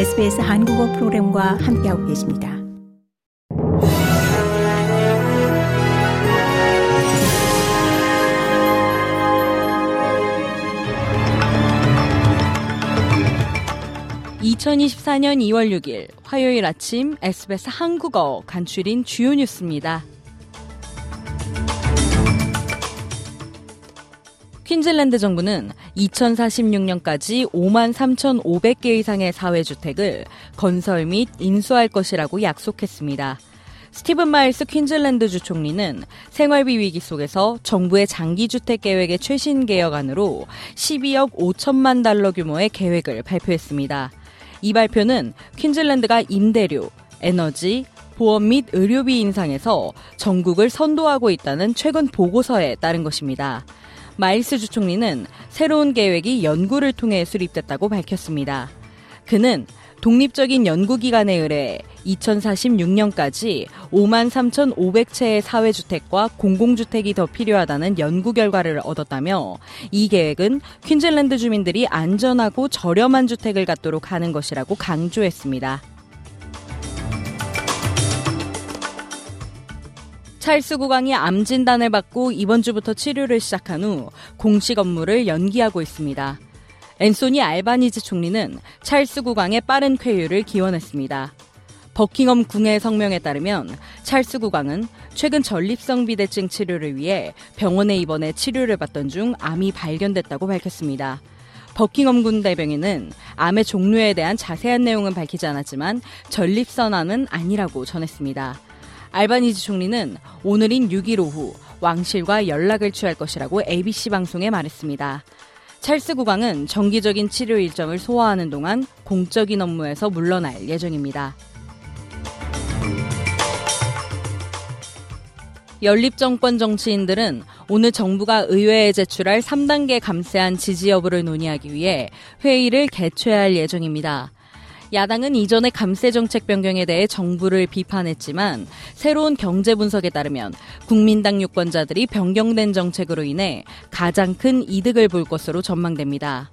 SBS 한국어 프로그램과 함께하고 계십니다. (2024년 2월 6일) 화요일 아침 SBS 한국어 간추린 주요 뉴스입니다. 퀸즐랜드 정부는 2046년까지 5만 3,500개 이상의 사회주택을 건설 및 인수할 것이라고 약속했습니다. 스티븐 마일스 퀸즐랜드 주 총리는 생활비 위기 속에서 정부의 장기주택 계획의 최신 개혁안으로 12억 5천만 달러 규모의 계획을 발표했습니다. 이 발표는 퀸즐랜드가 임대료, 에너지, 보험 및 의료비 인상에서 전국을 선도하고 있다는 최근 보고서에 따른 것입니다. 마일스 주총리는 새로운 계획이 연구를 통해 수립됐다고 밝혔습니다. 그는 독립적인 연구기관에 의뢰 2046년까지 5만 3,500채의 사회주택과 공공주택이 더 필요하다는 연구 결과를 얻었다며 이 계획은 퀸즐랜드 주민들이 안전하고 저렴한 주택을 갖도록 하는 것이라고 강조했습니다. 찰스 국왕이 암 진단을 받고 이번 주부터 치료를 시작한 후 공식 업무를 연기하고 있습니다. 앤소니 알바니즈 총리는 찰스 국왕의 빠른 쾌유를 기원했습니다. 버킹엄 궁의 성명에 따르면 찰스 국왕은 최근 전립성 비대증 치료를 위해 병원에 입원해 치료를 받던 중 암이 발견됐다고 밝혔습니다. 버킹엄 군 대병인은 암의 종류에 대한 자세한 내용은 밝히지 않았지만 전립선암은 아니라고 전했습니다. 알바니즈 총리는 오늘인 6일 오후 왕실과 연락을 취할 것이라고 ABC 방송에 말했습니다. 찰스 국왕은 정기적인 치료 일정을 소화하는 동안 공적인 업무에서 물러날 예정입니다. 연립정권 정치인들은 오늘 정부가 의회에 제출할 3단계 감세안 지지 여부를 논의하기 위해 회의를 개최할 예정입니다. 야당은 이전의 감세 정책 변경에 대해 정부를 비판했지만 새로운 경제 분석에 따르면 국민당 유권자들이 변경된 정책으로 인해 가장 큰 이득을 볼 것으로 전망됩니다.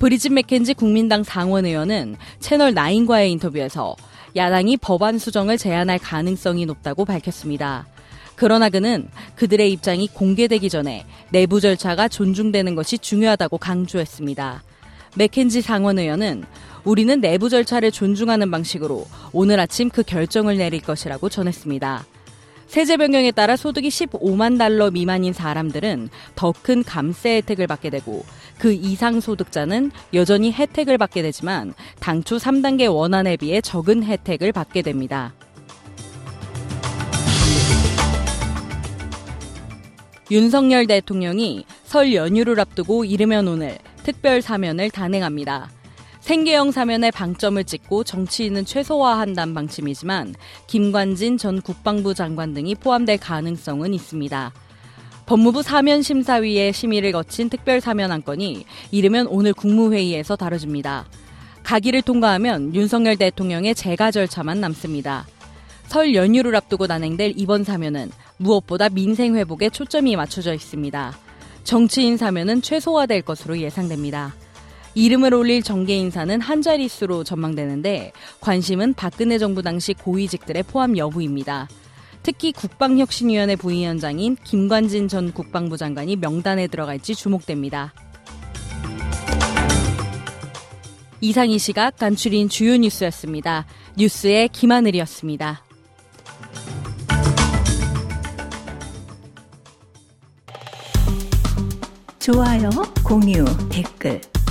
브리짓 맥켄지 국민당 상원 의원은 채널 9과의 인터뷰에서 야당이 법안 수정을 제안할 가능성이 높다고 밝혔습니다. 그러나 그는 그들의 입장이 공개되기 전에 내부 절차가 존중되는 것이 중요하다고 강조했습니다. 맥켄지 상원 의원은 우리는 내부 절차를 존중하는 방식으로 오늘 아침 그 결정을 내릴 것이라고 전했습니다. 세제 변경에 따라 소득이 15만 달러 미만인 사람들은 더 큰 감세 혜택을 받게 되고 그 이상 소득자는 여전히 혜택을 받게 되지만 당초 3단계 원안에 비해 적은 혜택을 받게 됩니다. 윤석열 대통령이 설 연휴를 앞두고 이르면 오늘 특별 사면을 단행합니다. 생계형 사면에 방점을 찍고 정치인은 최소화한다는 방침이지만 김관진 전 국방부 장관 등이 포함될 가능성은 있습니다. 법무부 사면 심사위의 심의를 거친 특별 사면 안건이 이르면 오늘 국무회의에서 다뤄집니다. 가기를 통과하면 윤석열 대통령의 재가 절차만 남습니다. 설 연휴를 앞두고 단행될 이번 사면은 무엇보다 민생 회복에 초점이 맞춰져 있습니다. 정치인 사면은 최소화될 것으로 예상됩니다. 이름을 올릴 정계 인사는 한 자릿수로 전망되는데 관심은 박근혜 정부 당시 고위직들의 포함 여부입니다. 특히 국방혁신위원회 부위원장인 김관진 전 국방부 장관이 명단에 들어갈지 주목됩니다. 이상 이 시각 간추린 주요 뉴스였습니다. 뉴스의 김하늘이었습니다. 좋아요, 공유, 댓글